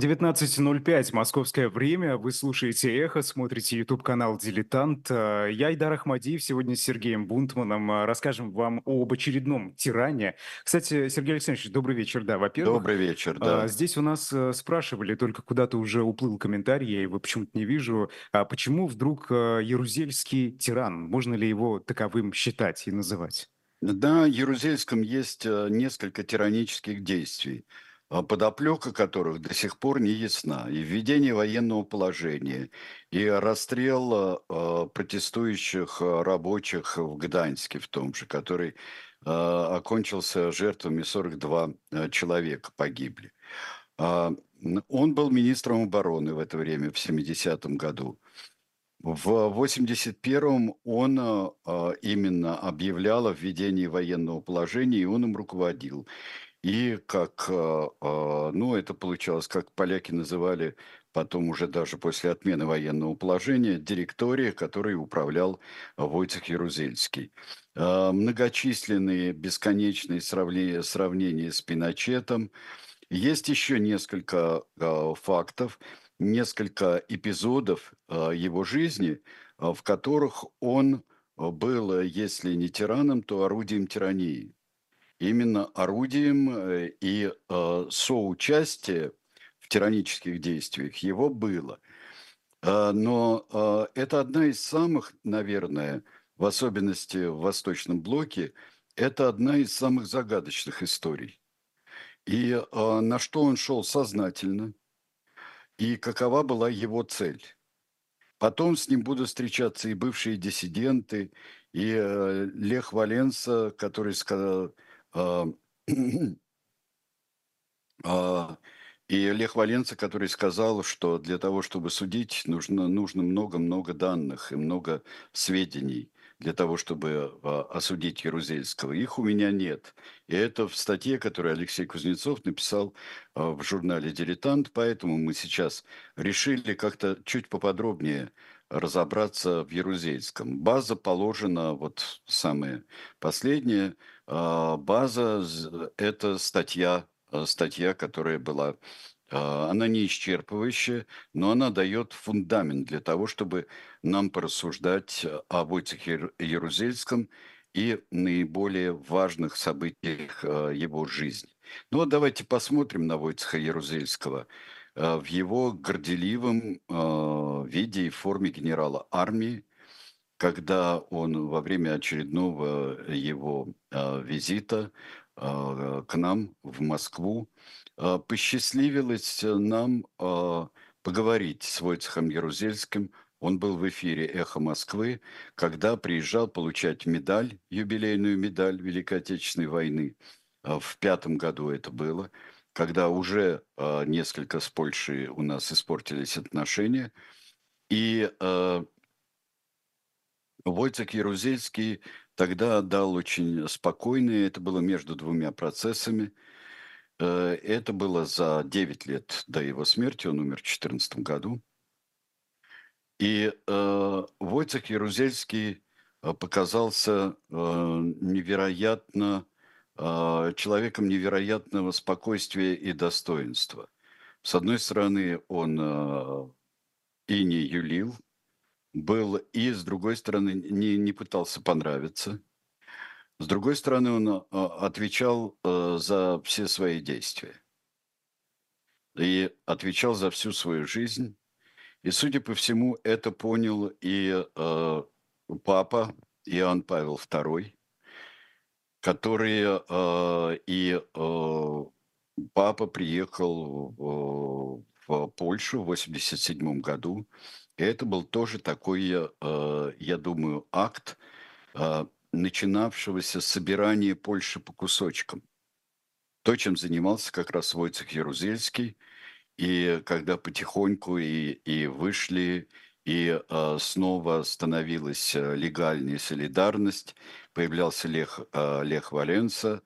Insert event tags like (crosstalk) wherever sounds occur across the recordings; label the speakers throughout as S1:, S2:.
S1: 19:05 московское время. Вы слушаете "Эхо", смотрите YouTube-канал "Дилетант". А, я Айдар Ахмадиев. Сегодня с Сергеем Бунтманом а, расскажем вам об очередном тиране. Кстати, Сергей Александрович, добрый вечер. Да, во-первых,
S2: Добрый вечер,
S1: а,
S2: да.
S1: здесь у нас э, спрашивали, только куда-то уже уплыл комментарий, я его почему-то не вижу. А почему вдруг Ярузельский тиран? Можно ли его таковым считать и называть?
S2: На Ярузельском есть э, несколько тиранических действий, подоплека которых до сих пор не ясна. И введение военного положения, и расстрел э, э, протестующих э, рабочих в Гданьске в том же, который э, окончился жертвами 42 э, человека погибли. А, н- Он был министром обороны в это время, в 70-м году. В 81-м он э, э, именно объявлял о введении военного положения, и он им руководил. И как, э, э, ну, это получалось, как поляки называли потом уже даже после отмены военного положения, директория, которой управлял Войцех Ярузельский. Э, Многочисленные бесконечные сравнения, сравнения с Пиночетом. Есть еще несколько фактов, несколько эпизодов его жизни, в которых он был, если не тираном, то орудием тирании. Именно орудием э, и э, соучастие в тиранических действиях его было. Э, Но это одна из самых, наверное, в особенности в Восточном блоке, это одна из самых загадочных историй. И на что он шел сознательно, и какова была его цель. Потом с ним будут встречаться и бывшие диссиденты, и Лех Валенса, который сказал... э, (clears throat) а, И Лех Валенца, который сказал, что для того, чтобы судить, нужно нужно много-много данных и много сведений для того, чтобы а, осудить Ярузельского. Их у меня нет. И это в статье, которую Алексей Кузнецов написал а, в журнале «Дилетант», поэтому мы сейчас решили как-то чуть поподробнее разобраться в Ярузельском. База положена, вот самая последняя, а, база з- – это статья, а, статья, которая была, а, она не исчерпывающая, но она дает фундамент для того, чтобы нам порассуждать о Войцехе Яр- Ярузельском и наиболее важных событиях а, его жизни. Ну вот давайте посмотрим на Войцеха Ярузельского а, в его горделивом а, виде и форме генерала армии, когда он во время очередного его а, визита а, к нам в Москву а, посчастливилось нам поговорить с Войцехом Ярузельским. Он был в эфире «Эхо Москвы», когда приезжал получать медаль, юбилейную медаль Великой Отечественной войны. В пятом году это было, когда уже несколько с Польшей у нас испортились отношения. И Войцех Ярузельский тогда отдал очень спокойные, это было между двумя процессами. Э, Это было за 9 лет до его смерти, он умер в 2014 году. И э, Войцех Ярузельский э, показался э, невероятно, э, человеком невероятного спокойствия и достоинства. С одной стороны, он э, и не юлил, был, и с другой стороны, не, не пытался понравиться. С другой стороны, он э, отвечал э, за все свои действия и отвечал за всю свою жизнь. И, судя по всему, это понял и э, папа Иоанн Павел II, который э, и э, папа приехал в, в Польшу в 87 году. Это был тоже такой, э, я думаю, акт э, начинавшегося собирания Польши по кусочкам. То, чем занимался как раз Войцех Ярузельский. И когда потихоньку и, и вышли, и э, снова становилась э, легальная солидарность, появлялся Лех, э, Лех Валенса,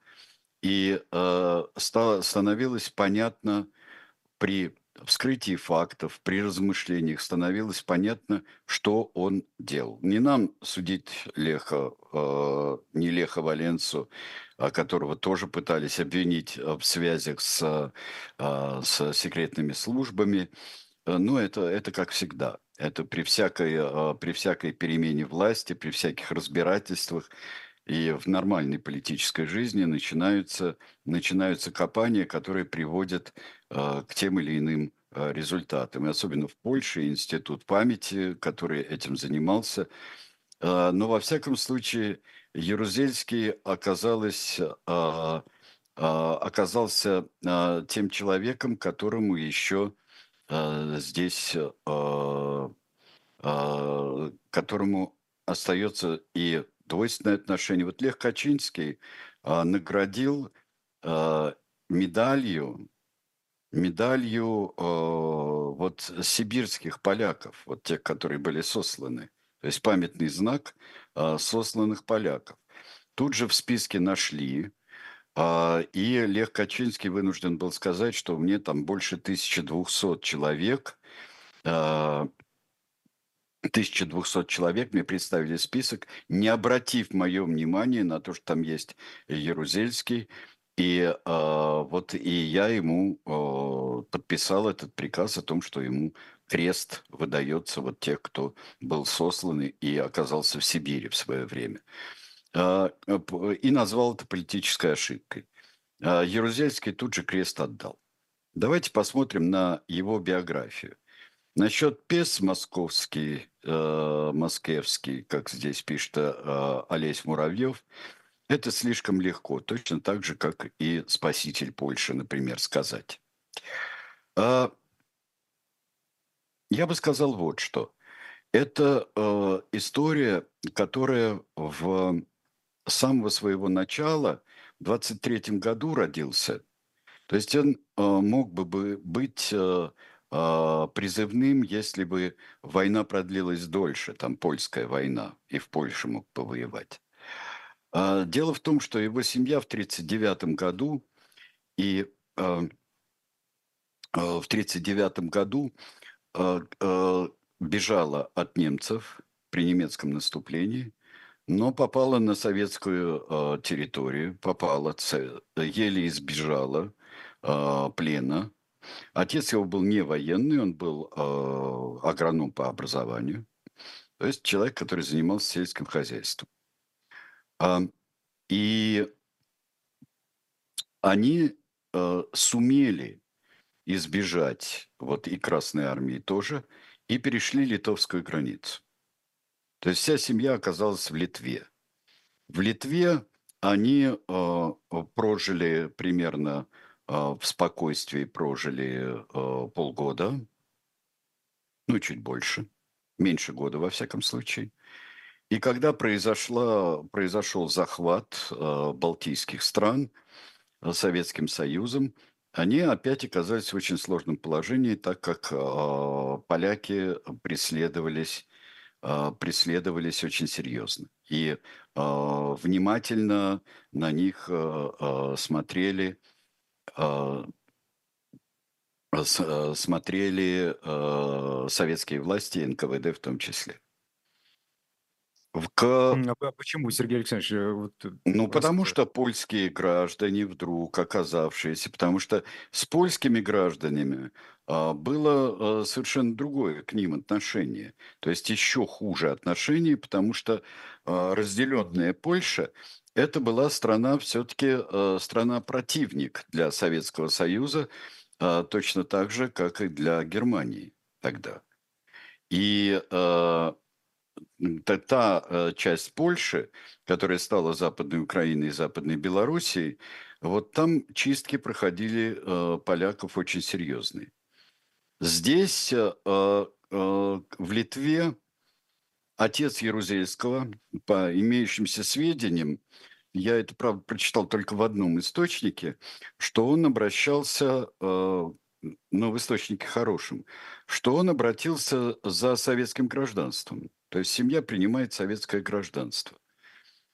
S2: и э, стало, становилось понятно при вскрытии фактов, при размышлениях становилось понятно, что он делал. Не нам судить Леха, э, не Леха Валенцу, а которого тоже пытались обвинить в связях с, э, с секретными службами, но это, это как всегда. Это при всякой, э, при всякой перемене власти, при всяких разбирательствах и в нормальной политической жизни начинаются, начинаются копания, которые приводят э, к тем или иным э, результатам. И особенно в Польше Институт памяти, который этим занимался. Э, но во всяком случае Ярузельский оказалось, э, э, оказался э, тем человеком, которому еще э, здесь, э, э, которому остается и двойственное отношение. Вот Лех Качинский а, наградил а, медалью, медалью а, вот сибирских поляков, вот тех, которые были сосланы. То есть памятный знак а, сосланных поляков. Тут же в списке нашли, а, и Лех Качинский вынужден был сказать, что мне там больше 1200 человек 1200 человек, мне представили список, не обратив мое внимание на то, что там есть Ярузельский, и э, вот и я ему э, подписал этот приказ о том, что ему крест выдается вот тех, кто был сослан и оказался в Сибири в свое время. Э, и назвал это политической ошибкой. Э, Ярузельский тут же крест отдал. Давайте посмотрим на его биографию. Насчет ПЕС московский, э, москевский, как здесь пишет э, Олесь Муравьев, это слишком легко, точно так же, как и спаситель Польши, например, сказать. Э, я бы сказал вот что. Это э, история, которая в самого своего начала, в 23 году родился. То есть он э, мог бы быть... Э, призывным, если бы война продлилась дольше, там польская война, и в Польше мог повоевать. А, дело в том, что его семья в 1939 году и а, в 1939 году бежала от немцев при немецком наступлении, но попала на советскую территорию, попала, еле избежала плена, Отец его был не военный, он был э, агроном по образованию, то есть человек, который занимался сельским хозяйством. А, и они э, сумели избежать, вот и Красной Армии тоже, и перешли литовскую границу. То есть вся семья оказалась в Литве. В Литве они э, прожили примерно в спокойствии прожили а, полгода, ну, чуть больше, меньше года во всяком случае. И когда произошла, произошел захват э, балтийских стран Советским Союзом, они опять оказались в очень сложном положении, так как поляки преследовались, преследовались очень серьезно. И э, внимательно на них э, смотрели а, э, смотрели э, советские власти, НКВД в том числе.
S1: К... А почему, Сергей Александрович? Э, вот
S2: ну, потому что польские граждане вдруг оказавшиеся, потому что с польскими гражданами а, было а, совершенно другое к ним отношение. То есть еще хуже отношение, потому что а, разделенная Польша это была страна все-таки э, страна-противник для Советского Союза, э, точно так же, как и для Германии тогда. И э, та, э, часть Польши, которая стала Западной Украиной и Западной Белоруссией, вот там чистки проходили э, поляков очень серьезные. Здесь, э, э, в Литве, отец Ярузельского, по имеющимся сведениям, я это, правда, прочитал только в одном источнике, что он обращался, э, ну, в источнике хорошем, что он обратился за советским гражданством. То есть семья принимает советское гражданство.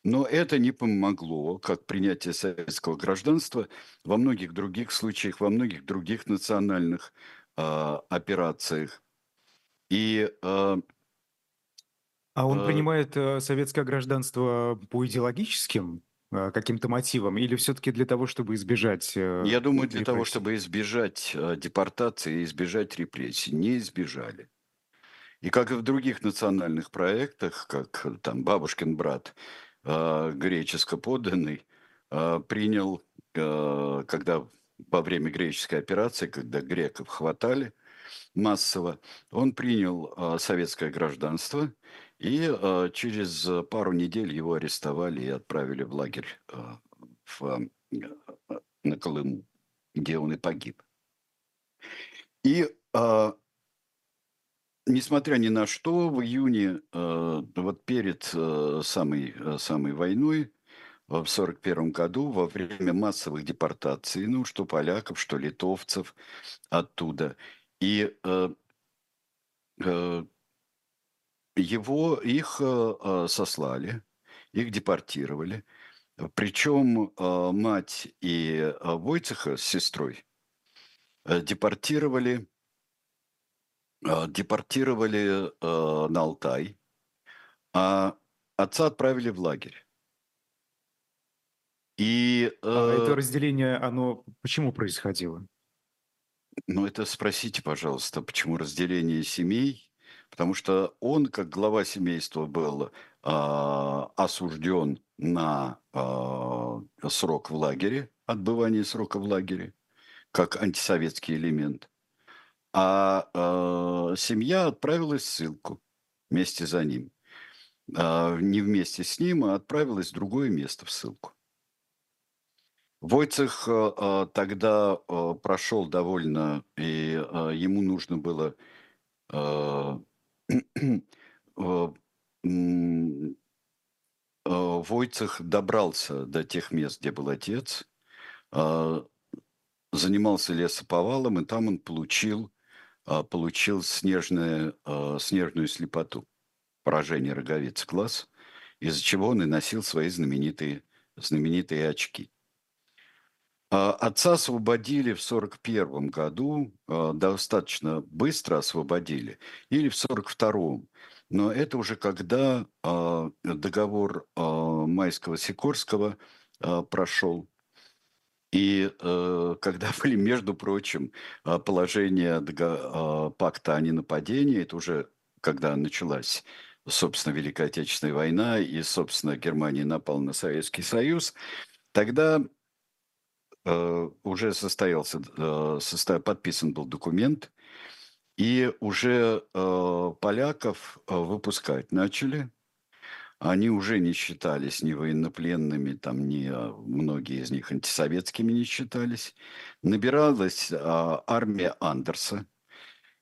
S2: Но это не помогло, как принятие советского гражданства во многих других случаях, во многих других национальных а, операциях. И а,
S1: А он
S2: а,
S1: принимает, э, советское гражданство по идеологическим, э, каким-то мотивам или все-таки для того, чтобы избежать, э,
S2: я думаю, для того, чтобы избежать депортации избежать репрессий, не избежали. И как и в других национальных проектах, как э, там «Бабушкин брат», греческо подданный, а, принял, когда во время греческой операции, когда греков хватали массово, он принял советское гражданство, и а, через пару недель его арестовали и отправили в лагерь а, в, а, на Колыму, где он и погиб. И а, Несмотря ни на что, в июне, э, вот перед э, самой, э, самой войной, э, в 1941 году, во время массовых депортаций, ну, что поляков, что литовцев оттуда, и э, э, его, их э, э, сослали, их депортировали. Причем э, мать и Войцеха с сестрой депортировали депортировали, на Алтай, а отца отправили в лагерь. И,
S1: А это разделение, оно почему происходило?
S2: ну, это спросите, пожалуйста, почему разделение семей? Потому что он, как глава семейства, был а, осужден на а, срок в лагере, отбывание срока в лагере, как антисоветский элемент. А а, семья отправилась в ссылку вместе за ним. а, не вместе с ним, а отправилась в другое место в ссылку. Войцех а, тогда а, прошел довольно, и а, ему нужно было (clears throat) Войцех добрался до тех мест, где был отец, а, занимался лесоповалом, и там он получил, а, получил снежное, а, снежную слепоту, поражение роговицы глаз, из-за чего он и носил свои знаменитые, знаменитые очки. А, Отца освободили в 1941 году, а, достаточно быстро освободили, или в 1942. Но это уже когда а, договор Майского-Сикорского прошел. И э, когда (laughs) были, между прочим, положения пакта о ненападении, это уже когда началась, собственно, Великая Отечественная война, и, собственно, Германия напала на Советский Союз, тогда уже состоялся, э, состо- подписан был документ, и уже э, поляков э, выпускать начали. Они уже не считались ни военнопленными, там, ни а, многие из них антисоветскими не считались. Набиралась а, армия Андерса.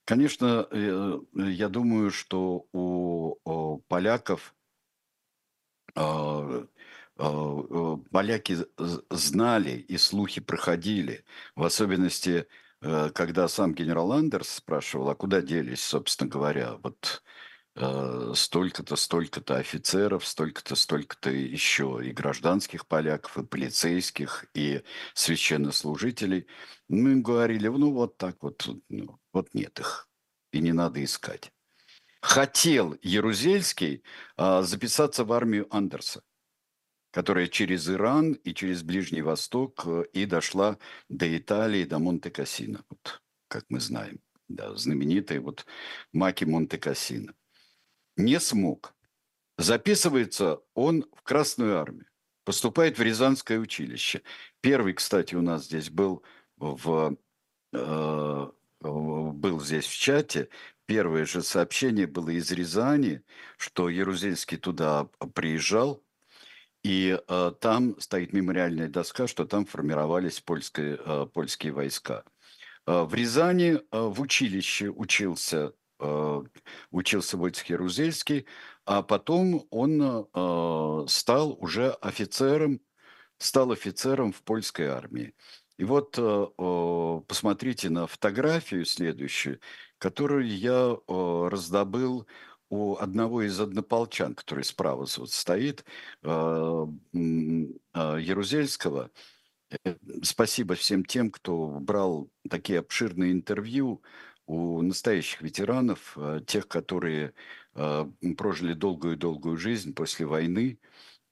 S2: Конечно, э, я думаю, что у, поляков а, э, поляки з- знали и слухи проходили, в особенности, э, когда сам генерал Андерс спрашивал, а куда делись, собственно говоря, вот э, столько-то, столько-то офицеров, столько-то, столько-то еще и гражданских поляков, и полицейских, и священнослужителей. Мы им говорили, ну вот так вот, ну, вот нет их, и не надо искать. Хотел Ярузельский а, записаться в армию Андерса которая через Иран и через Ближний Восток э, и дошла до Италии, до Монте-Кассино, вот, как мы знаем, да, знаменитые вот маки Монте-Кассино. Не смог. Записывается он в Красную Армию, поступает в Рязанское училище. Первый, кстати, у нас здесь был в э, был здесь в чате, первое же сообщение было из Рязани, что Ярузельский туда приезжал, и э, там стоит мемориальная доска, что там формировались польские, э, польские войска. Э, в Рязани э, в училище учился, э, учился Войцех Ярузельский, а потом он э, стал уже офицером, стал офицером в польской армии. И вот э, посмотрите на фотографию следующую, которую я э, раздобыл у одного из однополчан, который справа вот стоит, м, э, Ярузельского. Э, спасибо всем тем, кто брал такие обширные интервью у настоящих ветеранов, э, тех, которые прожили долгую-долгую жизнь после войны.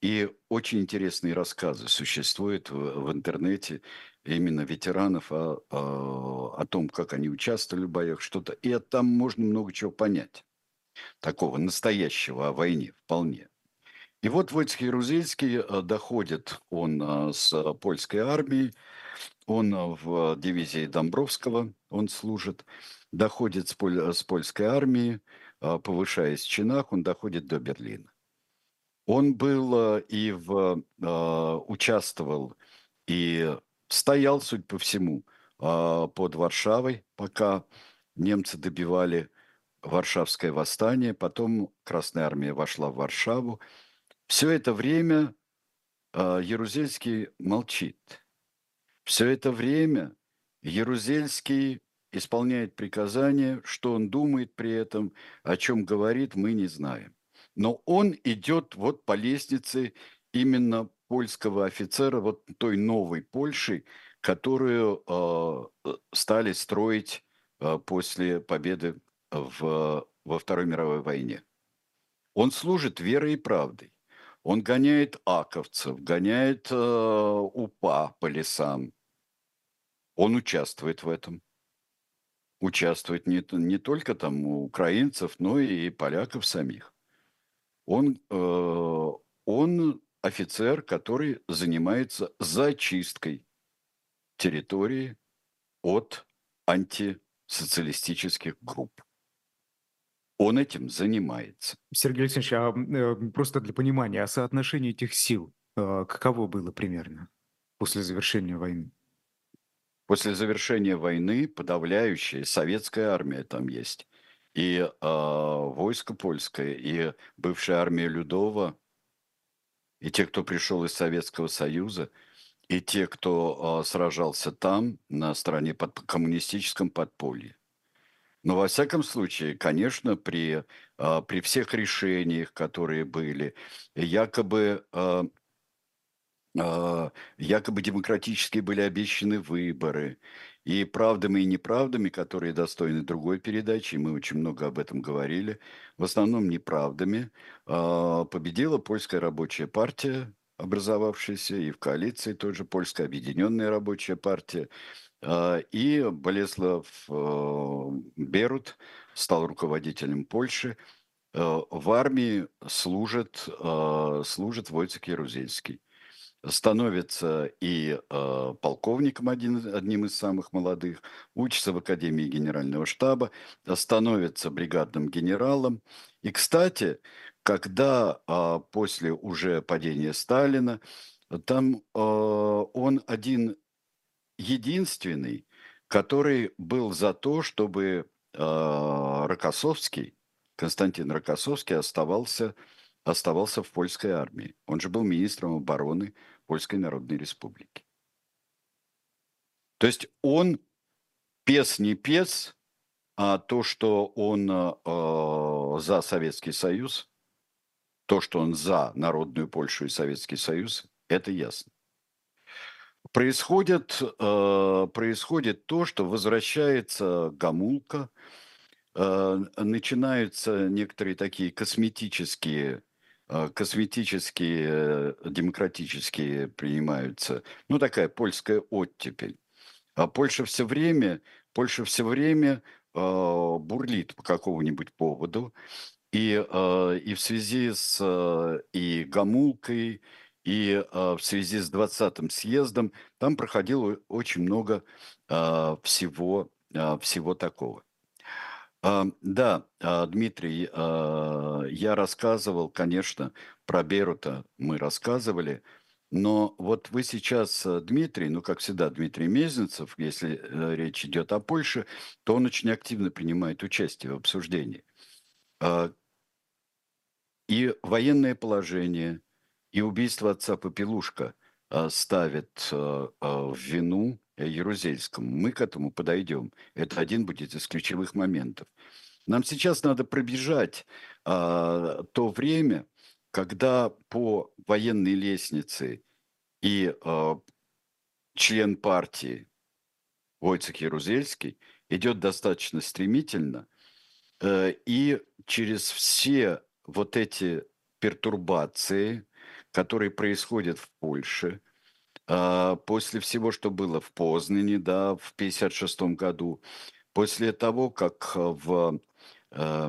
S2: И очень интересные рассказы существуют в, в интернете именно ветеранов о, о, о том, как они участвовали в боях, что-то. И там можно много чего понять. Такого настоящего о войне вполне. И вот Войцех Ярузельский э, доходит, он э, с польской армией, он э, в дивизии Домбровского, он служит, доходит с, поль, с польской армией, повышаясь в чинах, он доходит до Берлина. Он был и в, участвовал и стоял, судя по всему, под Варшавой, пока немцы добивали Варшавское восстание, потом Красная армия вошла в Варшаву, все это время э, Ярузельский молчит. Все это время Ярузельский исполняет приказания, что он думает при этом, о чем говорит, мы не знаем. Но он идет вот по лестнице именно польского офицера, вот той новой Польши, которую э, стали строить э, после победы в, во Второй мировой войне. Он служит верой и правдой. Он гоняет аковцев, гоняет э, упа по лесам. Он участвует в этом. Участвует не, не только там украинцев, но и поляков самих. Он, э, он офицер, который занимается зачисткой территории от антисоциалистических групп. Он этим занимается.
S1: Сергей Алексеевич, а э, просто для понимания, а соотношение этих сил э, каково было примерно после завершения войны?
S2: После завершения войны подавляющая советская армия там есть. И э, войско польское, и бывшая армия Людова, и те, кто пришел из Советского Союза, и те, кто э, сражался там, на стороне под коммунистическом подполье. Но во всяком случае, конечно, при, а, при всех решениях, которые были, якобы, а, а, якобы демократически были обещаны выборы, и правдами и неправдами, которые достойны другой передачи, мы очень много об этом говорили, в основном неправдами, победила польская рабочая партия, образовавшаяся, и в коалиции тоже польская объединенная рабочая партия – и Болеслав э, Берут стал руководителем Польши. Э, в армии служит, э, служит Войцек Ярузельский. Становится и полковником один, одним из самых молодых, учится в Академии Генерального штаба, становится бригадным генералом. И, кстати, когда после уже падения Сталина, там он один единственный, который был за то, чтобы э, Рокоссовский, Константин Рокоссовский оставался, оставался в польской армии. Он же был министром обороны Польской Народной Республики. То есть он пес не пес, а то, что он э, за Советский Союз, то, что он за Народную Польшу и Советский Союз, это ясно происходит, э, происходит то, что возвращается гамулка, э, начинаются некоторые такие косметические, э, косметические, демократические принимаются, ну такая польская оттепель. А Польша все время, Польша все время бурлит по какому-нибудь поводу, и, и в связи с и гамулкой, и а, в связи с 20-м съездом там проходило очень много а, всего, а, всего такого. Да, Дмитрий, я рассказывал, конечно, про Берута мы рассказывали, но вот вы сейчас, Дмитрий, ну, как всегда, Дмитрий Мезенцев, если э, речь идет о Польше, то он очень активно принимает участие в обсуждении. И военное положение – и убийство отца Попелушка а, ставит а, а, в вину Ярузельскому. Мы к этому подойдем. Это один будет из ключевых моментов. Нам сейчас надо пробежать а, то время, когда по военной лестнице и а, член партии Войцех Ярузельский идет достаточно стремительно, э, и через все вот эти пертурбации, которые происходят в Польше, э, после всего, что было в Познане, да, в 1956 году, после того, как в, э,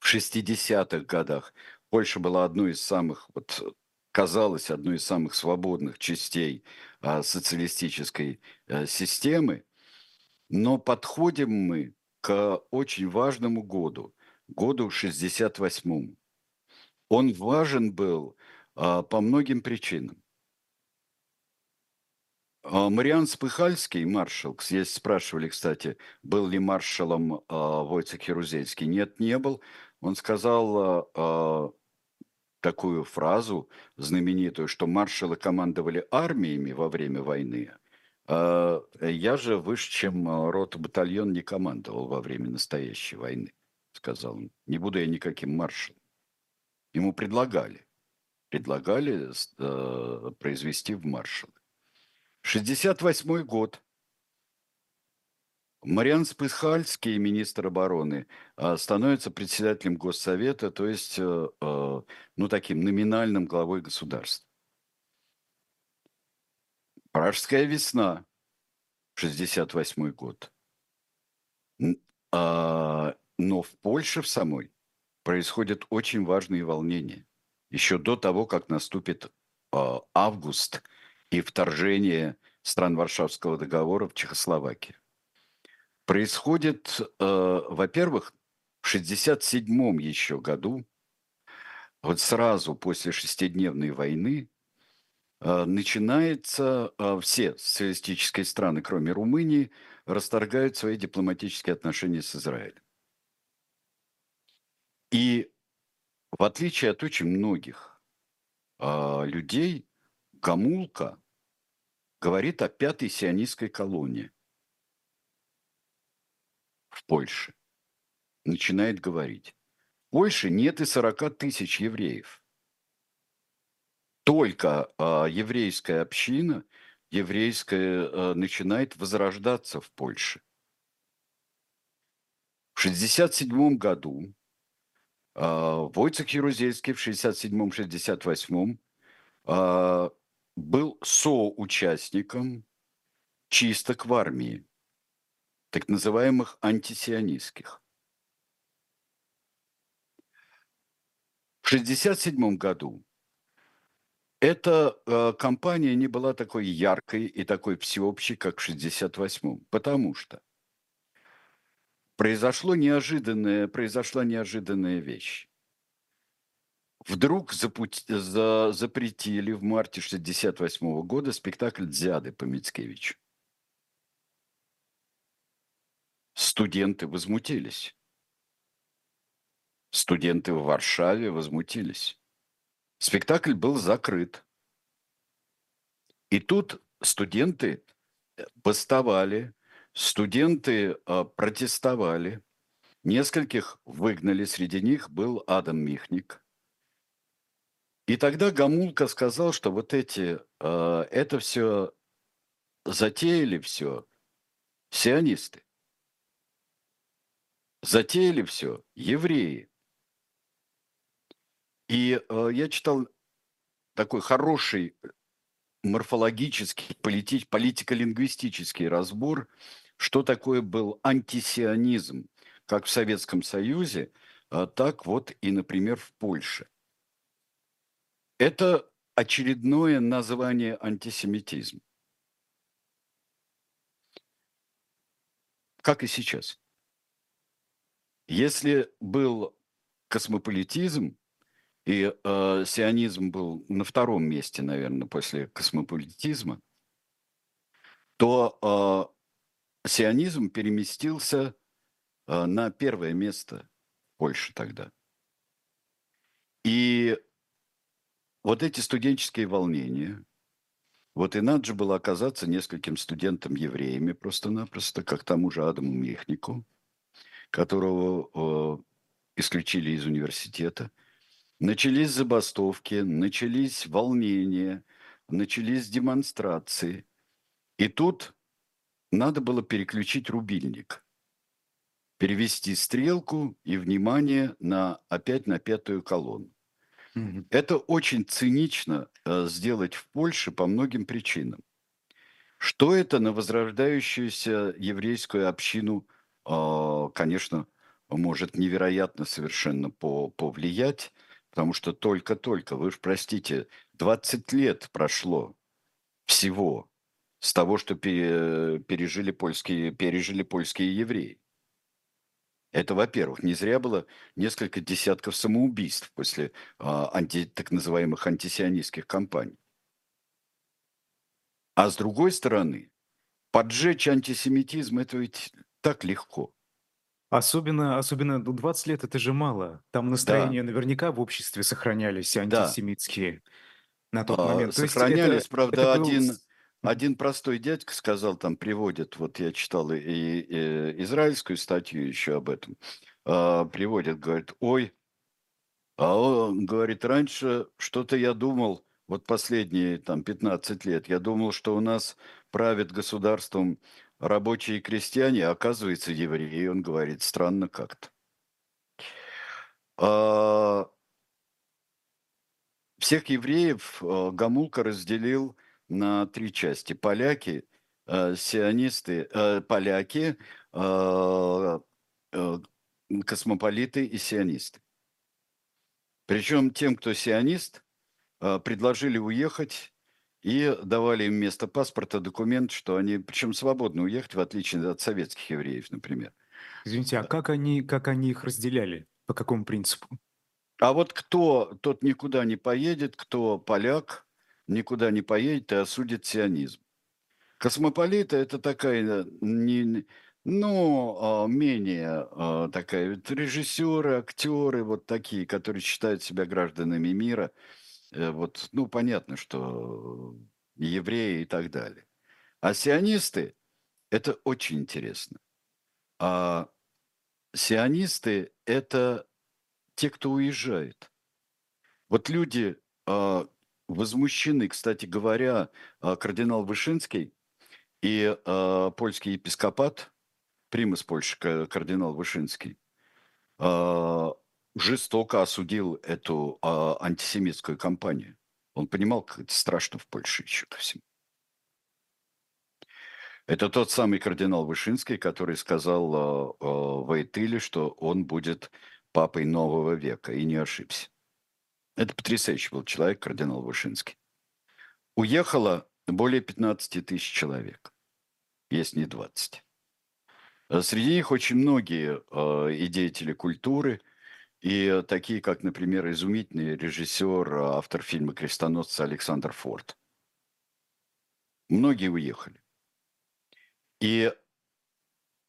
S2: в 60-х годах Польша была одной из самых, вот, казалось, одной из самых свободных частей а, социалистической а, системы, но подходим мы к очень важному году, году 68-му. Он важен был а, по многим причинам. А, Мариан Спыхальский, маршал, здесь спрашивали, кстати, был ли маршалом а, Войцех Ярузельский. Нет, не был. Он сказал а, такую фразу знаменитую, что маршалы командовали армиями во время войны. А я же выше, чем рота батальон не командовал во время настоящей войны, сказал он. Не буду я никаким маршалом. Ему предлагали. Предлагали э, произвести в маршалы. 68 год. Мариан Спысхальский, министр обороны, а, становится председателем Госсовета, то есть, э, э, ну, таким номинальным главой государства. Пражская весна, 68 год. А, но в Польше в самой происходят очень важные волнения. Еще до того, как наступит а, август и вторжение стран Варшавского договора в Чехословакию происходит, э, во-первых, в 67 еще году, вот сразу после шестидневной войны, э, начинается, э, все социалистические страны, кроме Румынии, расторгают свои дипломатические отношения с Израилем. И в отличие от очень многих э, людей, Гамулка говорит о пятой сионистской колонии в Польше. Начинает говорить. В Польше нет и 40 тысяч евреев. Только а, еврейская община, еврейская, а, начинает возрождаться в Польше. В 1967 году Войцех Ярузельский в 1967-1968 а, был соучастником чисток в армии так называемых антисионистских. В 1967 году эта э, кампания не была такой яркой и такой всеобщей, как в 1968, потому что произошло неожиданное, произошла неожиданная вещь. Вдруг запретили в марте 1968 года спектакль «Дзяды» по Мицкевичу. Студенты возмутились. Студенты в Варшаве возмутились. Спектакль был закрыт. И тут студенты э, бастовали, студенты э, протестовали. Нескольких выгнали, среди них был Адам Михник. И тогда Гамулка сказал, что вот эти, э, это все затеяли все сионисты. Затеяли все евреи. И э, я читал такой хороший морфологический, полити, политико-лингвистический разбор, что такое был антисионизм, как в Советском Союзе, а так вот и, например, в Польше. Это очередное название антисемитизм. Как и сейчас. Если был космополитизм, и э, сионизм был на втором месте, наверное, после космополитизма, то э, сионизм переместился э, на первое место Польши тогда. И вот эти студенческие волнения, вот и надо же было оказаться нескольким студентам-евреями просто-напросто, как тому же Адаму Михнику – которого исключили из университета. Начались забастовки, начались волнения, начались демонстрации. И тут надо было переключить рубильник, перевести стрелку и внимание на опять на пятую колонну.
S1: Мгм.
S2: Это очень цинично э, сделать в Польше по многим причинам. Что это на возрождающуюся еврейскую общину, а, конечно, может невероятно совершенно по- повлиять, потому что только-только, вы же простите, 20 лет прошло всего с того, что пере- пережили польские, пережили польские евреи. Это, во-первых, не зря было несколько десятков самоубийств после а, анти, так называемых антисионистских кампаний. А с другой стороны, поджечь антисемитизм – это ведь так легко.
S1: Особенно, особенно, ну, 20 лет это же мало. Там
S2: Да,
S1: настроения наверняка в обществе сохранялись
S2: да.
S1: антисемитские на тот
S2: А,
S1: момент. То есть это,
S2: Сохранялись,
S1: это
S2: правда,
S1: был...
S2: один. Один простой дядька сказал, там приводит, вот я читал и, и- израильскую статью еще об этом, а, приводит, говорит, ой, а он говорит, раньше что-то я думал, вот последние там 15 лет, я думал, что у нас правят государством рабочие и крестьяне, а оказывается евреи. Он говорит, странно как-то. А, Всех евреев э, Гамулка разделил на три части. Поляки, э, сионисты, э, поляки, э, э, космополиты и сионисты. Причем тем, кто сионист, э, предложили уехать и давали им вместо паспорта документ, что они, причем свободно уехать, в отличие от советских евреев, например.
S1: Извините, а как они, как они их разделяли? По какому принципу?
S2: А вот кто, тот никуда не поедет, кто поляк, никуда не поедет и осудит сионизм. Космополиты – это такая, э, не, ну, а, менее а, такая, вот режиссеры, актеры, вот такие, которые считают себя гражданами мира. Э, Вот, ну, понятно, что евреи и так далее. А сионисты – это очень интересно. А сионисты – это те, кто уезжает. Вот люди а, возмущены, кстати говоря, а, кардинал Вышинский и а, польский епископат, примас Польши, ка- кардинал Вышинский, а, жестоко осудил эту а, антисемитскую кампанию. Он понимал, как это страшно в Польше еще ко всему. Это тот самый кардинал Вышинский, который сказал а, а, Войтыле, что он будет папой нового века, и не ошибся. Это потрясающий был человек, кардинал Вышинский. Уехало более 15 тысяч человек, если не 20. Э, Среди них очень многие э, и деятели культуры, и э, такие, как, например, изумительный режиссер, э, автор фильма «Крестоносцы» Александр Форд. Многие уехали. И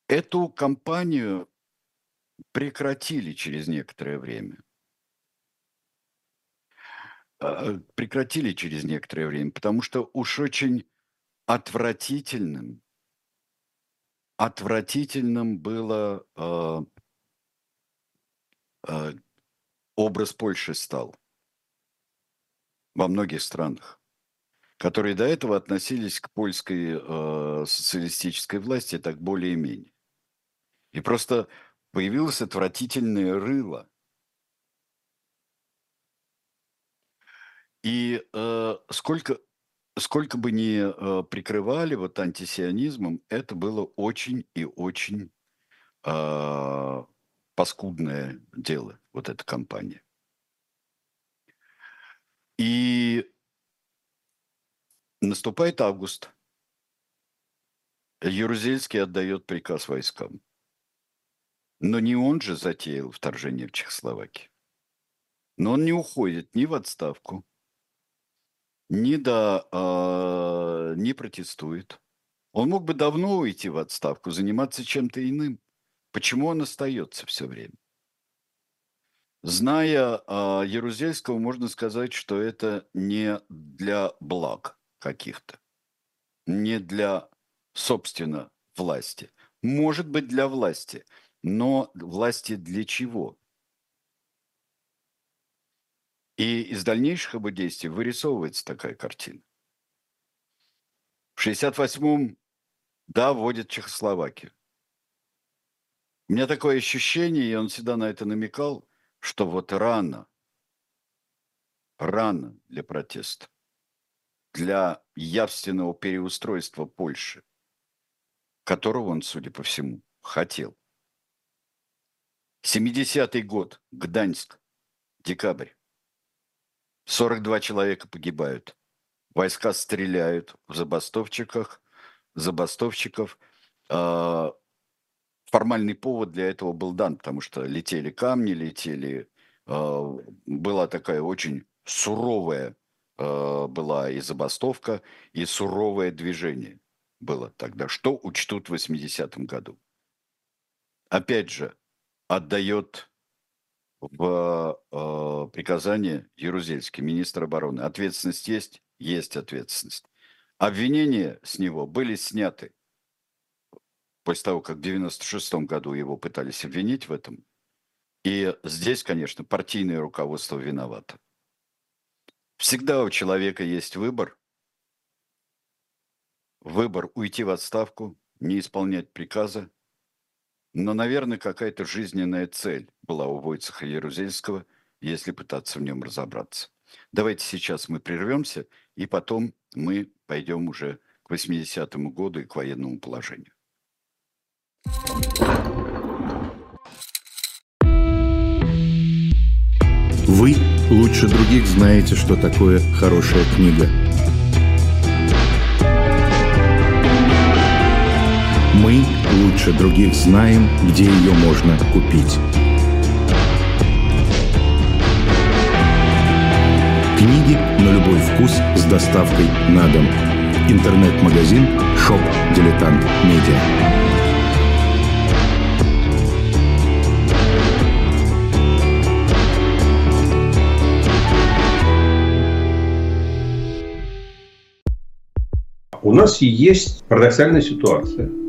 S2: эту кампанию прекратили через некоторое время. Э, Прекратили через некоторое время, потому что уж очень отвратительным, отвратительным было э, э, образ Польши стал во многих странах, которые до этого относились к польской э, социалистической власти так более-менее. И просто появилось отвратительное рыло. И э, сколько, сколько бы ни э, прикрывали вот антисионизмом, это было очень и очень э, паскудное дело, вот эта кампания. И наступает август. Ярузельский отдает приказ войскам. Но не он же затеял вторжение в Чехословакию. Но он не уходит ни в отставку, ни, до, э, не протестует. Он мог бы давно уйти в отставку, заниматься чем-то иным. Почему он остается все время? Зная э, Ярузельского, можно сказать, что это не для благ каких-то, не для, собственно, власти. Может быть, для власти, но власти для чего? И из дальнейших его действий вырисовывается такая картина, В 68-м, да, вводят Чехословакию. У меня такое ощущение, и он всегда на это намекал, что вот рано, рано для протеста, для явственного переустройства Польши, которого он, судя по всему, хотел. 70-й год, Гданьск, декабрь. 42 человека погибают. Войска стреляют в забастовщиках, забастовщиков. А, формальный повод для этого был дан, потому что летели камни, летели... А, была такая очень суровая а, была и забастовка, и суровое движение было тогда. Что учтут в 80-м году? Опять же, отдает в э, приказание Ярузельский, министр обороны. Ответственность есть? Есть ответственность. Обвинения с него были сняты после того, как в 96 году его пытались обвинить в этом. И здесь, конечно, партийное руководство виновато. Всегда у человека есть выбор. Выбор уйти в отставку, не исполнять приказа, но, наверное, какая-то жизненная цель была у Войцеха Ярузельского, если пытаться в нем разобраться. Давайте сейчас мы прервемся, и потом мы пойдем уже к 80-му году и к военному положению.
S3: Вы лучше других знаете, что такое хорошая книга – Мы лучше других знаем, где ее можно купить. Книги на любой вкус с доставкой на дом. Интернет-магазин «Shop Diletant Media».
S4: У нас есть парадоксальная ситуация –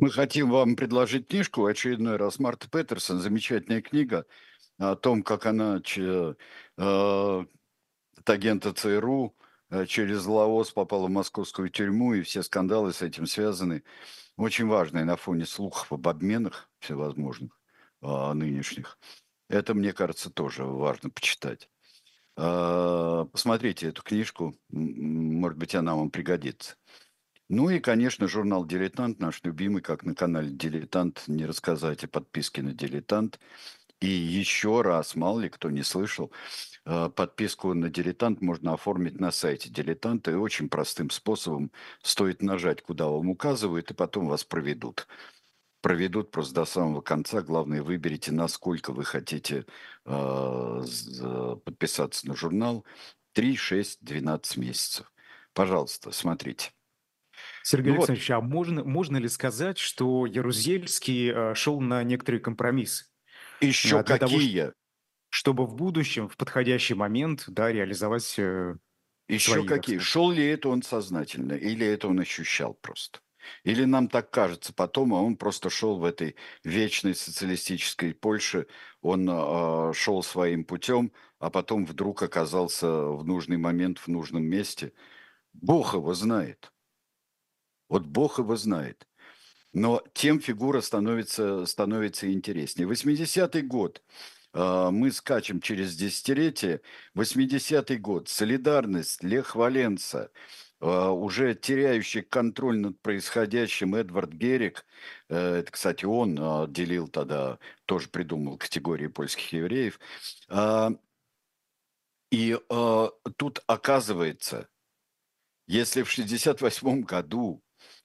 S2: Мы хотим вам предложить книжку очередной раз. Марта Петерсон, замечательная книга о том, как она э, агента ЦРУ э, через Лаос попала в московскую тюрьму, и все скандалы с этим связаны. Очень важная на фоне слухов об обменах всевозможных э, нынешних. Это, мне кажется, тоже важно почитать. Э, посмотрите эту книжку, может быть, она вам пригодится. Ну и, конечно, журнал «Дилетант», наш любимый, как на канале «Дилетант», не рассказать о подписке на «Дилетант». И еще раз, мало ли кто не слышал, э, подписку на «Дилетант» можно оформить на сайте «Дилетанта» и очень простым способом стоит нажать, куда вам указывают, и потом вас проведут. Проведут просто до самого конца. Главное, выберите, насколько вы хотите э, подписаться на журнал. 3, 6, 12 месяцев. Пожалуйста, смотрите.
S1: Сергей ну Александрович, вот. а можно, можно ли сказать, что Ярузельский э, шел на некоторые компромиссы?
S2: Еще а, какие? Того,
S1: чтобы в будущем, в подходящий момент, да, реализовать э,
S2: Еще свои, какие? Шел ли это он сознательно, или это он ощущал просто? Или нам так кажется потом, а он просто шел в этой вечной социалистической Польше, он э, шел своим путем, а потом вдруг оказался в нужный момент в нужном месте. Бог его знает. Вот Бог его знает. Но тем фигура становится, становится интереснее. 80-й год. А, мы скачем через десятилетие. 80-й год. Солидарность, Лех Валенца, а, уже теряющий контроль над происходящим Эдвард Герик, э, это, кстати, он а, делил тогда, тоже придумал категории польских евреев, и тут оказывается, если в 1968 году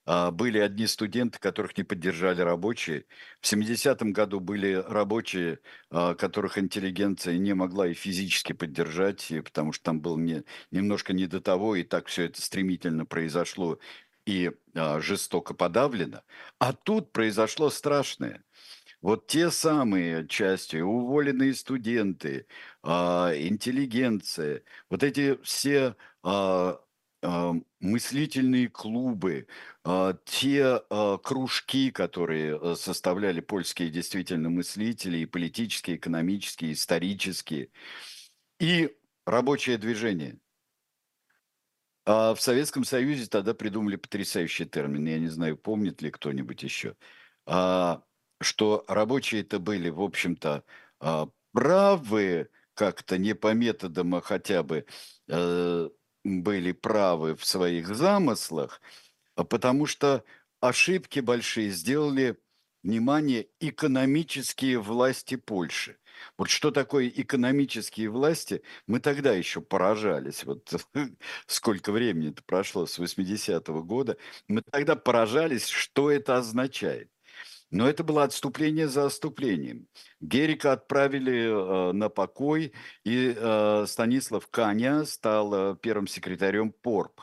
S2: были одни студенты, которых не поддержали рабочие. В 70-м году были рабочие, а, которых интеллигенция не могла и физически поддержать, потому что там было не, немножко не до того, и так все это стремительно произошло и а, жестоко подавлено. А тут произошло страшное. Вот те самые части, уволенные студенты, интеллигенция, вот эти все а, мыслительные клубы, а, те а, кружки, которые э, составляли польские действительно мыслители, и политические, экономические, исторические, и рабочее движение. А в Советском Союзе тогда придумали потрясающий термин, я не знаю, помнит ли кто-нибудь еще, что рабочие это были, в общем-то, правы как-то не по методам, а хотя бы э, были правы в своих замыслах, а потому что ошибки большие сделали, внимание, экономические власти Польши. Вот что такое экономические власти, мы тогда еще поражались. Вот (laughs) сколько времени это прошло с 80-го года. Мы тогда поражались, что это означает. Но это было отступление за отступлением. Герика отправили э, на покой, и э, Станислав Каня стал э, первым секретарем ПОРП.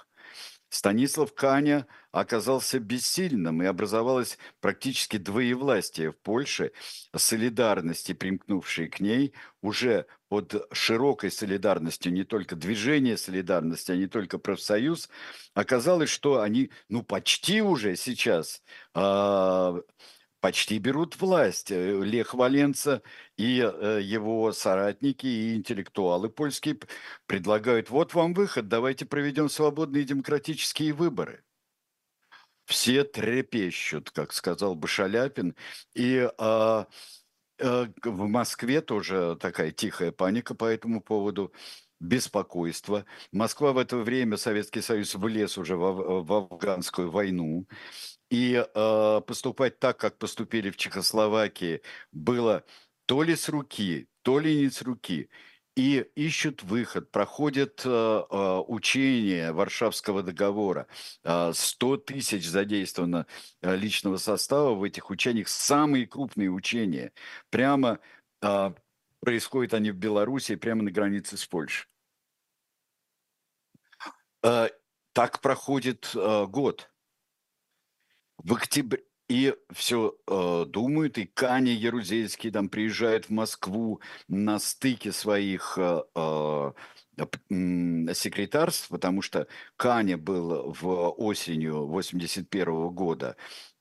S2: Станислав Каня оказался бессильным, и образовалось практически двоевластие в Польше. Солидарности, примкнувшие к ней, уже под широкой солидарностью, не только движение солидарности, а не только профсоюз, оказалось, что они, ну, почти уже сейчас э, почти берут власть. Э, Лех Валенца и э, его соратники и интеллектуалы польские предлагают, вот вам выход, давайте проведем свободные демократические выборы. Все трепещут, как сказал бы Шаляпин, и а, а, в Москве тоже такая тихая паника по этому поводу беспокойство. Москва в это время, Советский Союз влез уже в, в афганскую войну и э, поступать так, как поступили в Чехословакии, было то ли с руки, то ли не с руки. И ищут выход, проходят э, э, учения Варшавского договора. Э, 100 тысяч задействовано э, личного состава в этих учениях. Самые крупные учения. Прямо э, происходят они в Беларуси, прямо на границе с Польшей. Э, так проходит э, год в октябре и все э, думают, и Каня Ярузельский там приезжает в Москву на стыке своих э, э, секретарств, потому что Каня был в осенью 81 года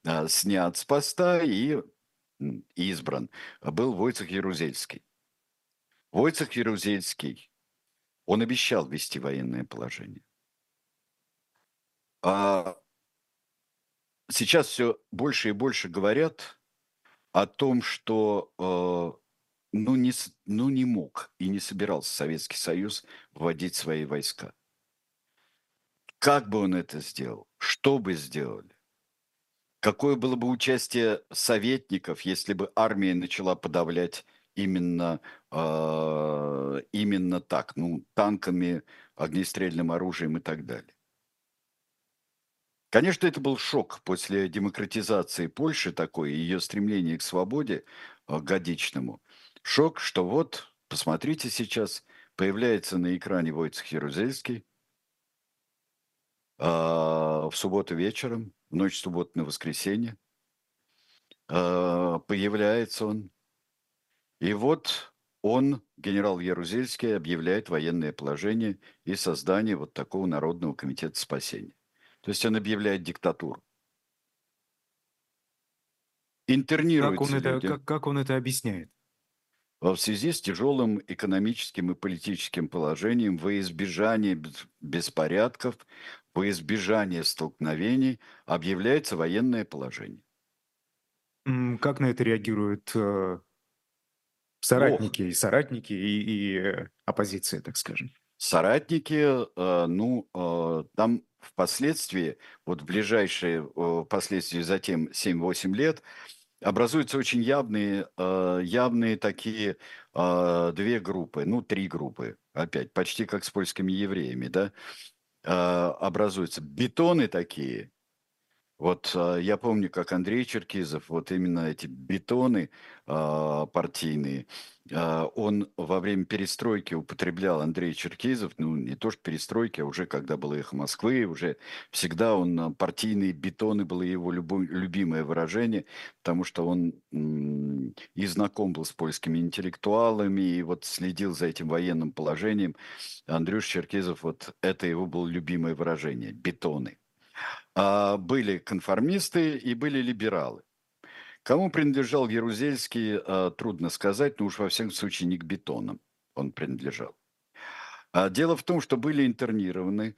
S2: э, снят с поста и избран. Был Войцех Ярузельский. Войцех Ярузельский, он обещал ввести военное положение. А сейчас все больше и больше говорят о том, что э, ну, не, ну не мог и не собирался Советский Союз вводить свои войска. Как бы он это сделал? Что бы сделали? Какое было бы участие советников, если бы армия начала подавлять именно, э, именно так, ну, танками, огнестрельным оружием и так далее? Конечно, это был шок после демократизации Польши такой, ее стремление к свободе э, годичному. Шок, что вот, посмотрите сейчас, появляется на экране Войцех Ярузельский а, в субботу вечером, в ночь субботы на воскресенье. А, появляется он. И вот он, генерал Ярузельский, объявляет военное положение и создание вот такого Народного комитета спасения. То есть он объявляет диктатуру. Интернируется
S1: как он, это, как, как он это объясняет?
S2: В связи с тяжелым экономическим и политическим положением, во избежание беспорядков, во избежание столкновений объявляется военное положение.
S1: Как на это реагируют э, соратники, и соратники и, и э, оппозиция, так скажем?
S2: Соратники, э, ну, э, там впоследствии, вот в ближайшие, э, впоследствии затем 7-8 лет, образуются очень явные, явные такие две группы, ну, три группы, опять, почти как с польскими евреями, да, образуются. Бетоны такие, Вот а, я помню, как Андрей Черкизов, вот именно эти бетоны а, партийные, а, он во время перестройки употреблял Андрей Черкизов, ну не то что перестройки, а уже когда было «Эхо Москвы», уже всегда он партийные бетоны было его любо- любимое выражение, потому что он и знаком был с польскими интеллектуалами, и вот следил за этим военным положением. Андрюш Черкизов, вот это его было любимое выражение – бетоны. А, были конформисты и были либералы. Кому принадлежал Ярузельский, а, трудно сказать, но уж во всяком случае не к бетонам он принадлежал. А, дело в том, что были интернированы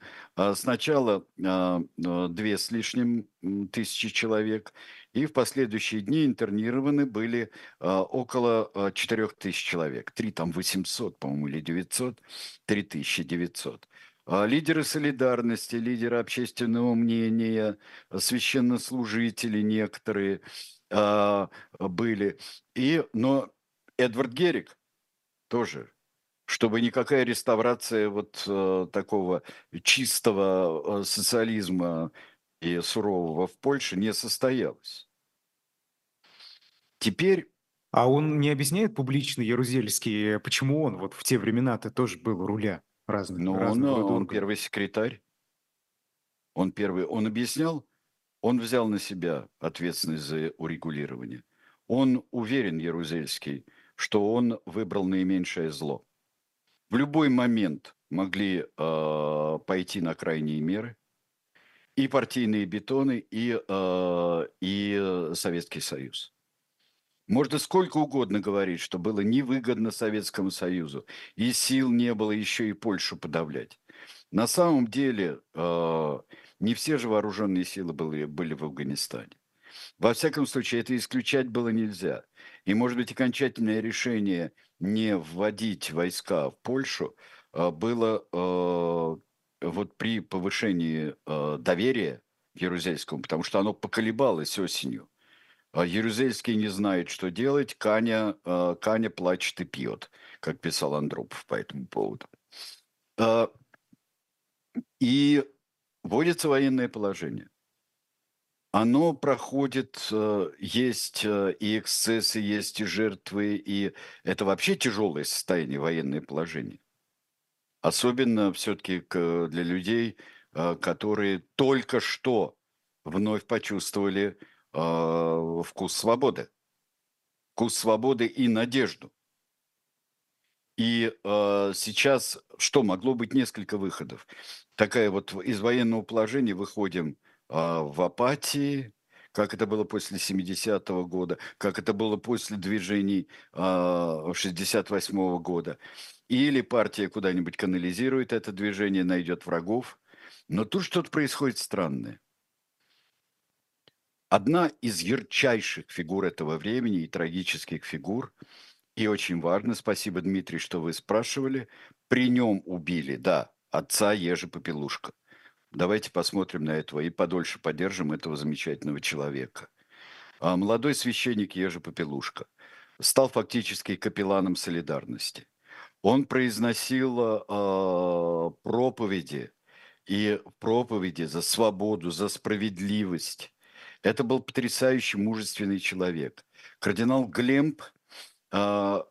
S2: сначала две с лишним тысячи человек, и в последующие дни интернированы были около четырех тысяч человек. Три там 800, по-моему, или 900, 3900. А лидеры солидарности, лидеры общественного мнения, священнослужители некоторые а, были. И, но Эдвард Герик тоже, чтобы никакая реставрация вот а, такого чистого а, социализма и сурового в Польше не состоялась. Теперь
S1: А он не объясняет публично, Ярузельский, почему он вот в те времена-то тоже был руля? Разных,
S2: Но он,
S1: рода
S2: он
S1: органов.
S2: первый секретарь. Он первый, он объяснял, он взял на себя ответственность за урегулирование. Он уверен, Ярузельский, что он выбрал наименьшее зло. В любой момент могли э, пойти на крайние меры и партийные бетоны, и, э, и Советский Союз. Можно сколько угодно говорить, что было невыгодно Советскому Союзу, и сил не было еще и Польшу подавлять. На самом деле э, не все же вооруженные силы были, были в Афганистане. Во всяком случае, это исключать было нельзя. И, может быть, окончательное решение не вводить войска в Польшу э, было э, вот при повышении э, доверия Ярузельскому, потому что оно поколебалось осенью. А Ярузельский не знает, что делать, Каня, э, Каня плачет и пьет, как писал Андропов по этому поводу. А, и вводится военное положение. Оно проходит, э, есть э, и эксцессы, есть и жертвы, и это вообще тяжелое состояние военное положение. Особенно все-таки для людей, которые только что вновь почувствовали э, вкус свободы. Вкус свободы и надежду. И э, сейчас что могло быть несколько выходов. Такая вот из военного положения выходим э, в апатии, как это было после 70-го года, как это было после движений э, 68-го года. Или партия куда-нибудь канализирует это движение, найдет врагов. Но тут что-то происходит странное. Одна из ярчайших фигур этого времени и трагических фигур, и очень важно, спасибо, Дмитрий, что вы спрашивали, при нем убили, да, отца Ежи Попелушка. Давайте посмотрим на этого и подольше поддержим этого замечательного человека. А молодой священник Ежи Попелушка стал фактически капелланом солидарности. Он произносил э, проповеди, и проповеди за свободу, за справедливость, это был потрясающий мужественный человек. Кардинал Глемп, э,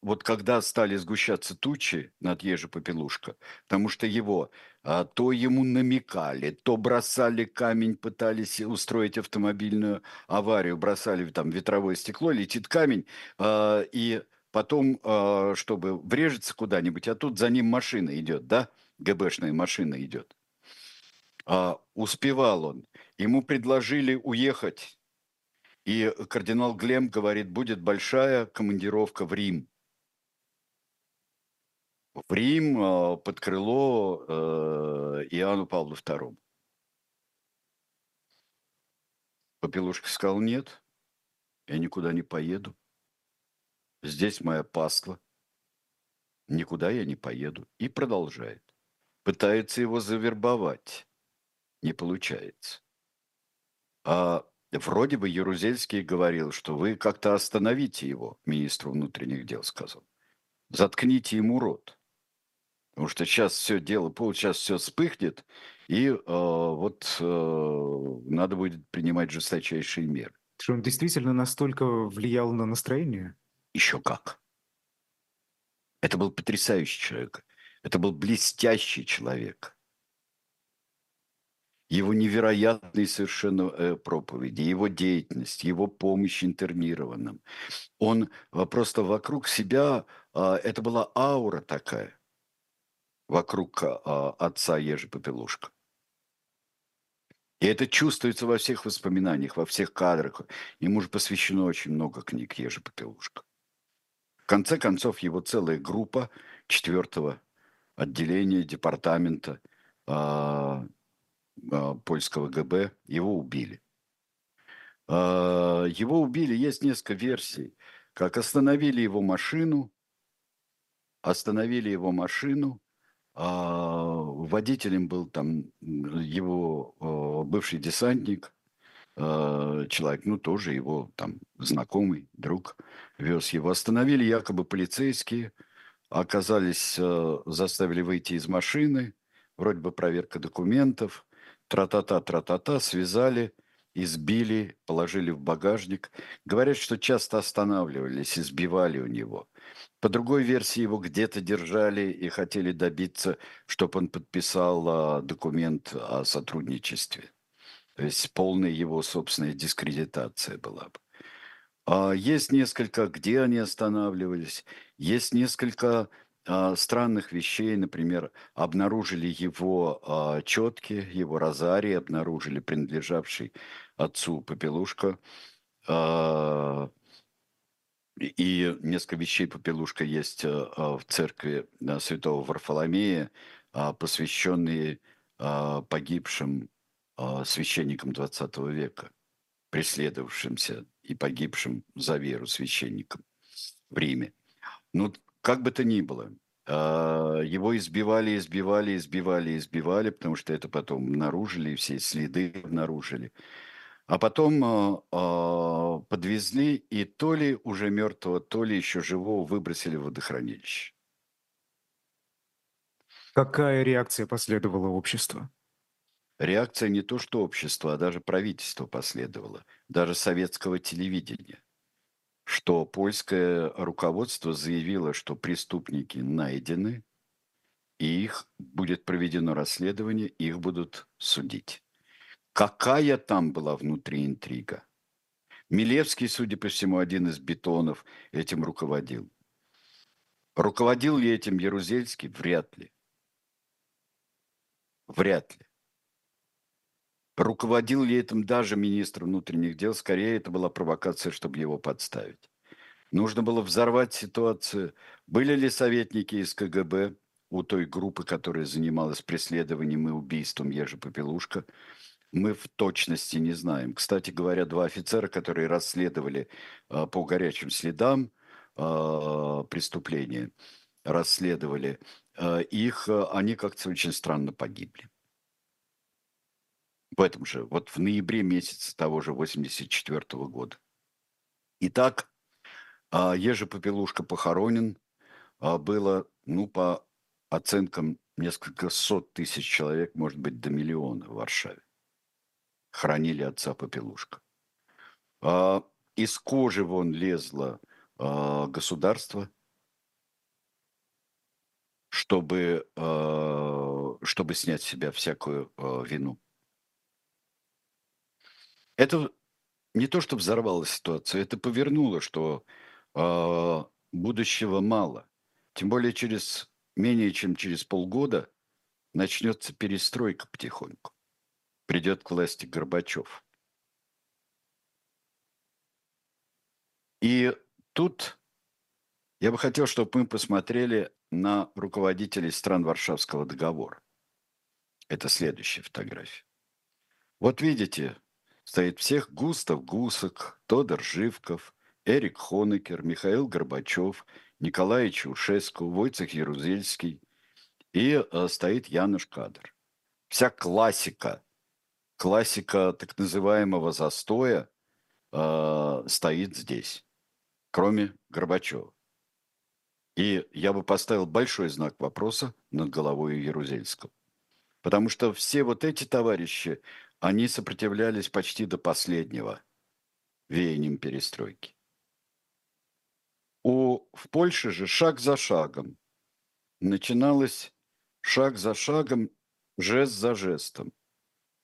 S2: вот когда стали сгущаться тучи над Ежи Попелушка, потому что его э, то ему намекали, то бросали камень, пытались устроить автомобильную аварию, бросали там ветровое стекло, летит камень, э, и потом, чтобы врежется куда-нибудь, а тут за ним машина идет, да, ГБшная машина идет. А, успевал он. Ему предложили уехать. И кардинал Глем говорит, будет большая командировка в Рим. В Рим а, под крыло э, Иоанну Павлу II. Попелушка сказал, нет, я никуда не поеду. Здесь моя паства. Никуда я не поеду. И продолжает. Пытается его завербовать не получается. А вроде бы Ярузельский говорил, что вы как-то остановите его, министру внутренних дел сказал. Заткните ему рот. Потому что сейчас все дело, сейчас все вспыхнет, И э, вот э, надо будет принимать жесточайшие меры.
S1: Что он действительно настолько влиял на настроение?
S2: Еще как. Это был потрясающий человек. Это был блестящий человек. Его невероятные совершенно э, проповеди, его деятельность, его помощь интернированным. Он просто вокруг себя, э, это была аура такая, вокруг э, отца Ежи Попелушка. И это чувствуется во всех воспоминаниях, во всех кадрах. Ему же посвящено очень много книг Ежи Попелушка. В конце концов, его целая группа четвертого отделения департамента польского ГБ, его убили. Э, его убили, есть несколько версий, как остановили его машину, остановили его машину, а, водителем был там его а, бывший десантник, а, человек, ну, тоже его там знакомый, друг, вез его. Остановили якобы полицейские, оказались, заставили выйти из машины, вроде бы проверка документов, тра-та-та, тра-та-та, связали, избили, положили в багажник. Говорят, что часто останавливались, избивали у него – по другой версии, его где-то держали и хотели добиться, чтобы он подписал а, документ о сотрудничестве. То есть полная его собственная дискредитация была бы. А есть несколько, где они останавливались, есть несколько странных вещей, например, обнаружили его а, четки, его розарий, обнаружили принадлежавший отцу Попелушка, а, и несколько вещей Попелушка есть а, в церкви святого Варфоломея, а, посвященные а, погибшим священникам XX века, преследовавшимся и погибшим за веру священникам в Риме. Ну, как бы то ни было, его избивали, избивали, избивали, избивали, потому что это потом обнаружили, все следы обнаружили. А потом э, э, подвезли и то ли уже мертвого, то ли еще живого выбросили в водохранилище.
S1: Какая реакция последовала обществу?
S2: Реакция не то, что общество, а даже правительство последовало, даже советского телевидения, что польское руководство заявило, что преступники найдены, и их будет проведено расследование, их будут судить. Какая там была внутри интрига? Милевский, судя по всему, один из бетонов этим руководил. Руководил ли этим Ярузельский? Вряд ли. Вряд ли. Руководил ли этим даже министр внутренних дел? Скорее, это была провокация, чтобы его подставить. Нужно было взорвать ситуацию. Были ли советники из КГБ у той группы, которая занималась преследованием и убийством Ежи Попелушка? мы в точности не знаем. Кстати говоря, два офицера, которые расследовали э, по горячим следам э, преступления, расследовали э, их, они как-то очень странно погибли. В этом же, вот в ноябре месяце того же 84 -го года. Итак, э, Ежи Попелушка похоронен, э, было, ну, по оценкам, несколько сот тысяч человек, может быть, до миллиона в Варшаве хранили отца Попелушка. А, из кожи вон лезло а, государство, чтобы, а, чтобы снять с себя всякую а, вину. Это не то, что взорвало ситуацию, это повернуло, что а, будущего мало. Тем более через менее чем через полгода начнется перестройка потихоньку придет к власти Горбачев. И тут я бы хотел, чтобы мы посмотрели на руководителей стран Варшавского договора. Это следующая фотография. Вот видите, стоит всех Густав Гусак, Тодор Живков, Эрик Хонекер, Михаил Горбачев, Николай Чаушеску, Войцех Ярузельский и э, стоит Януш Кадр. Вся классика классика так называемого застоя э, стоит здесь, кроме Горбачева. И я бы поставил большой знак вопроса над головой Ярузельского. Потому что все вот эти товарищи, они сопротивлялись почти до последнего веянием перестройки. У, в Польше же шаг за шагом начиналось шаг за шагом, жест за жестом.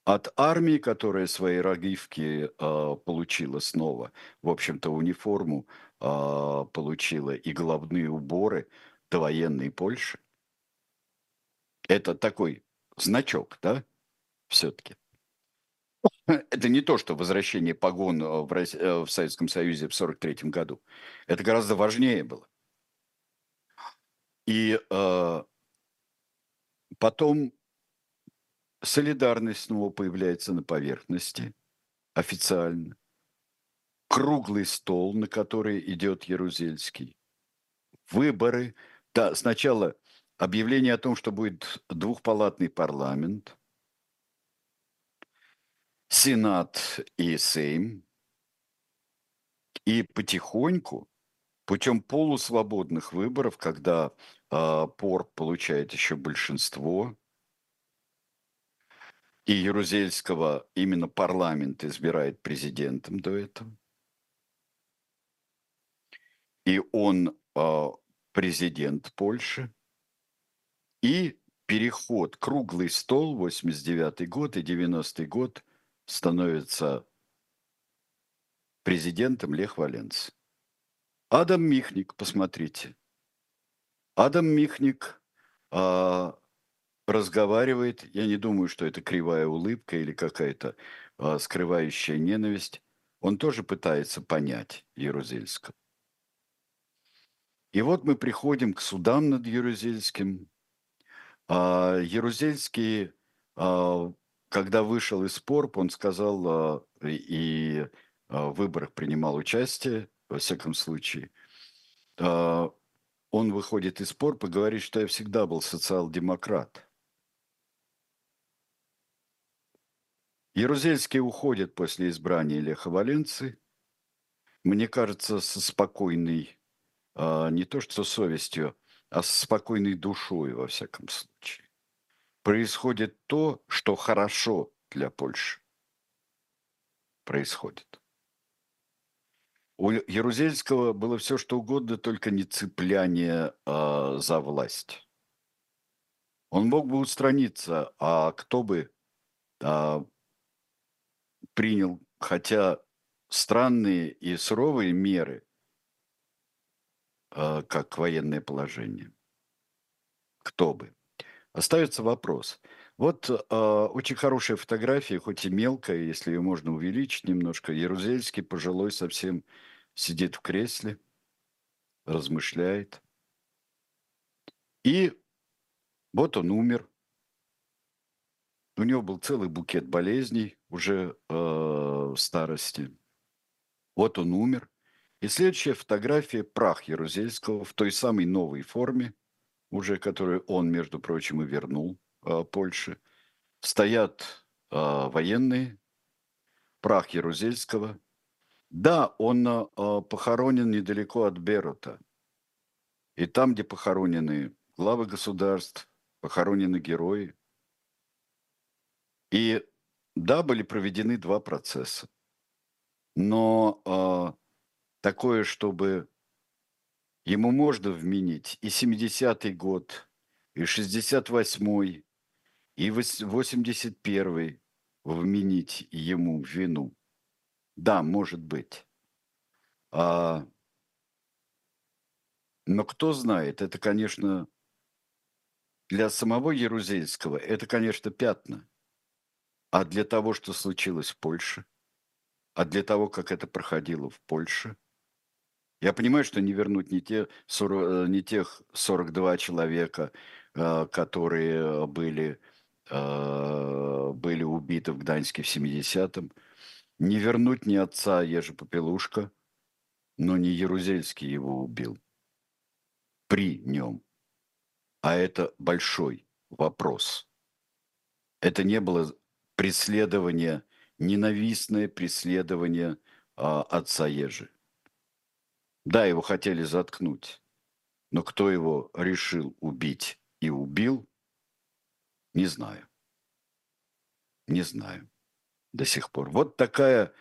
S2: От армии, которая свои рогивки э, получила снова, в общем-то, униформу э, получила и головные уборы до военной Польши. Это такой значок, да, все-таки. (laughs) Это не то, что возвращение погон в, России, в Советском Союзе в 1943 году. Это гораздо важнее было. И э, потом солидарность снова появляется на поверхности официально. Круглый стол, на который идет Ярузельский. Выборы. Да, сначала объявление о том, что будет двухпалатный парламент, Сенат и Сейм. И потихоньку, путем полусвободных выборов, когда э, ПОР получает еще большинство, и Ярузельского именно парламент избирает президентом до этого, и он э, президент Польши, и переход, круглый стол, 89 год и 90 год, становится президентом Лех Валенц. Адам Михник, посмотрите. Адам Михник а, разговаривает, я не думаю, что это кривая улыбка или какая-то а, скрывающая ненависть. Он тоже пытается понять Ярузельского. И вот мы приходим к судам над Ярузельский, а, когда вышел из спорп, он сказал а, и в выборах принимал участие, во всяком случае. Он выходит из спорп и говорит, что я всегда был социал-демократ. Ярузельский уходит после избрания Леха Валенции. Мне кажется, со спокойной, не то что совестью, а с спокойной душой, во всяком случае. Происходит то, что хорошо для Польши. Происходит. У Ярузельского было все, что угодно, только не цепляние э, за власть. Он мог бы устраниться, а кто бы э, принял, хотя странные и суровые меры, Э, как военное положение. Кто бы? Остается вопрос. Вот э, очень хорошая фотография, хоть и мелкая, если ее можно увеличить немножко. Ярузельский пожилой совсем сидит в кресле, размышляет. И вот он умер. У него был целый букет болезней уже э, в старости. Вот он умер. И следующая фотография – прах Ярузельского в той самой новой форме, уже которую он, между прочим, и вернул э, Польше. Стоят э, военные, прах Ярузельского. Да, он э, похоронен недалеко от Берута. И там, где похоронены главы государств, похоронены герои. И да, были проведены два процесса. Но э, такое, чтобы ему можно вменить и 70-й год, и 68-й, и 81-й вменить ему вину. Да, может быть. А, но кто знает, это, конечно, для самого Ярузельского, это, конечно, пятна. А для того, что случилось в Польше, а для того, как это проходило в Польше – я понимаю, что не вернуть не, те 40, э, не тех 42 человека, э, которые были, э, были убиты в Гданьске в 70-м. Не вернуть ни отца Ежи Попелушка, но не Ярузельский его убил. При нем. А это большой вопрос. Это не было преследование, ненавистное преследование а, отца Ежи. Да, его хотели заткнуть, но кто его решил убить и убил, не знаю. Не знаю до сих пор. Вот такая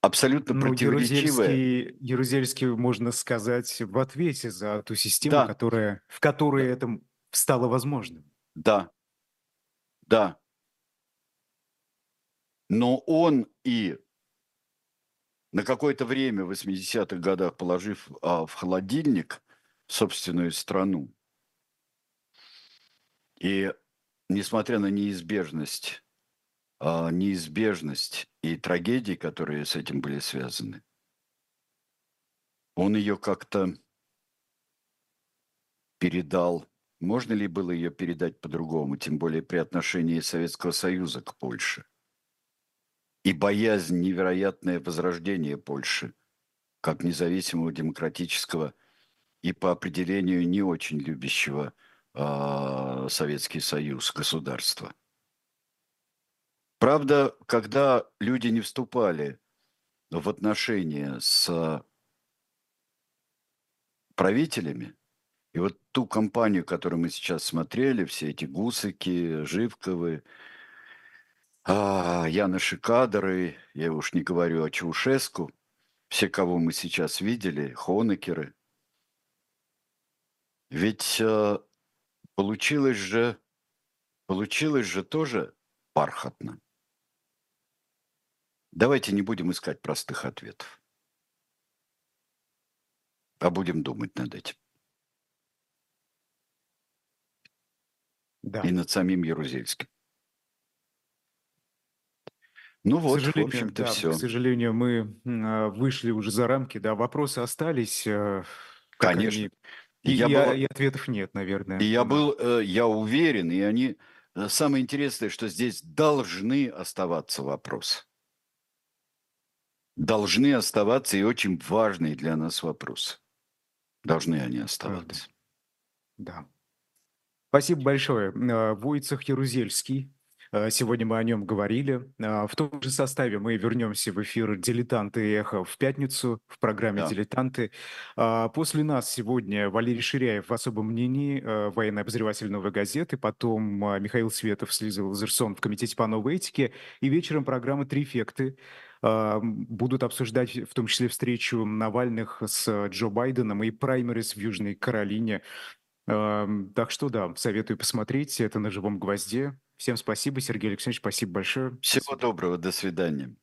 S2: абсолютно
S1: Ну,
S2: противоречивая.
S1: Ярузельский, Ярузельский, можно сказать, в ответе за ту систему,
S2: Да,
S1: которая, в которой это стало возможным.
S2: да, да. Но он и на какое-то время в 80-х годах, положив а, в холодильник собственную страну, и несмотря на неизбежность, а, неизбежность и трагедии, которые с этим были связаны, он ее как-то передал. Можно ли было ее передать по-другому, тем более при отношении Советского Союза к Польше? И боязнь невероятное возрождение Польши как независимого демократического и по определению не очень любящего а, Советский Союз государства. Правда, когда люди не вступали в отношения с правителями, и вот ту компанию, которую мы сейчас смотрели, все эти Гусыки, Живковы, а, Яныши Кадры, я уж не говорю о Чаушеску, все, кого мы сейчас видели, Хонекеры. Ведь а, получилось же, получилось же тоже бархатно. Давайте не будем искать простых ответов, а будем думать над этим.
S1: Да.
S2: И над самим Ярузельским. Ну вот, в общем-то,
S1: да,
S2: все.
S1: к сожалению, мы вышли уже за рамки, да, вопросы остались, э,
S2: Конечно.
S1: они,
S2: И
S1: и,
S2: я
S1: и а-
S2: был,
S1: и ответов нет,
S2: и
S1: наверное.
S2: я
S1: на-
S2: был, э, я уверен, и они... э, Самое интересное, что здесь должны оставаться вопросы. Должны оставаться и очень важные для нас вопросы. Должны они
S1: Правда,
S2: оставаться.
S1: да. Спасибо большое. Войцех Ярузельский. Э, Сегодня мы о нем говорили. Э, В том же составе мы вернемся в эфир «Дилетанты и эхо» в пятницу в программе
S2: Да.
S1: «Дилетанты». А После нас сегодня Валерий Ширяев в особом мнении, э, военный обозреватель «Новой газеты», потом э, Михаил Светов, Слиза Лазерсон в Комитете по новой этике, и вечером программа «Трифекты». Будут обсуждать в том числе встречу Навальных с Джо Байденом и праймерис в Южной Каролине. Так что да, советую посмотреть это на живом гвозде. Всем спасибо, Сергей Алексеевич, спасибо большое.
S2: Всего
S1: свидания.
S2: доброго, до свидания.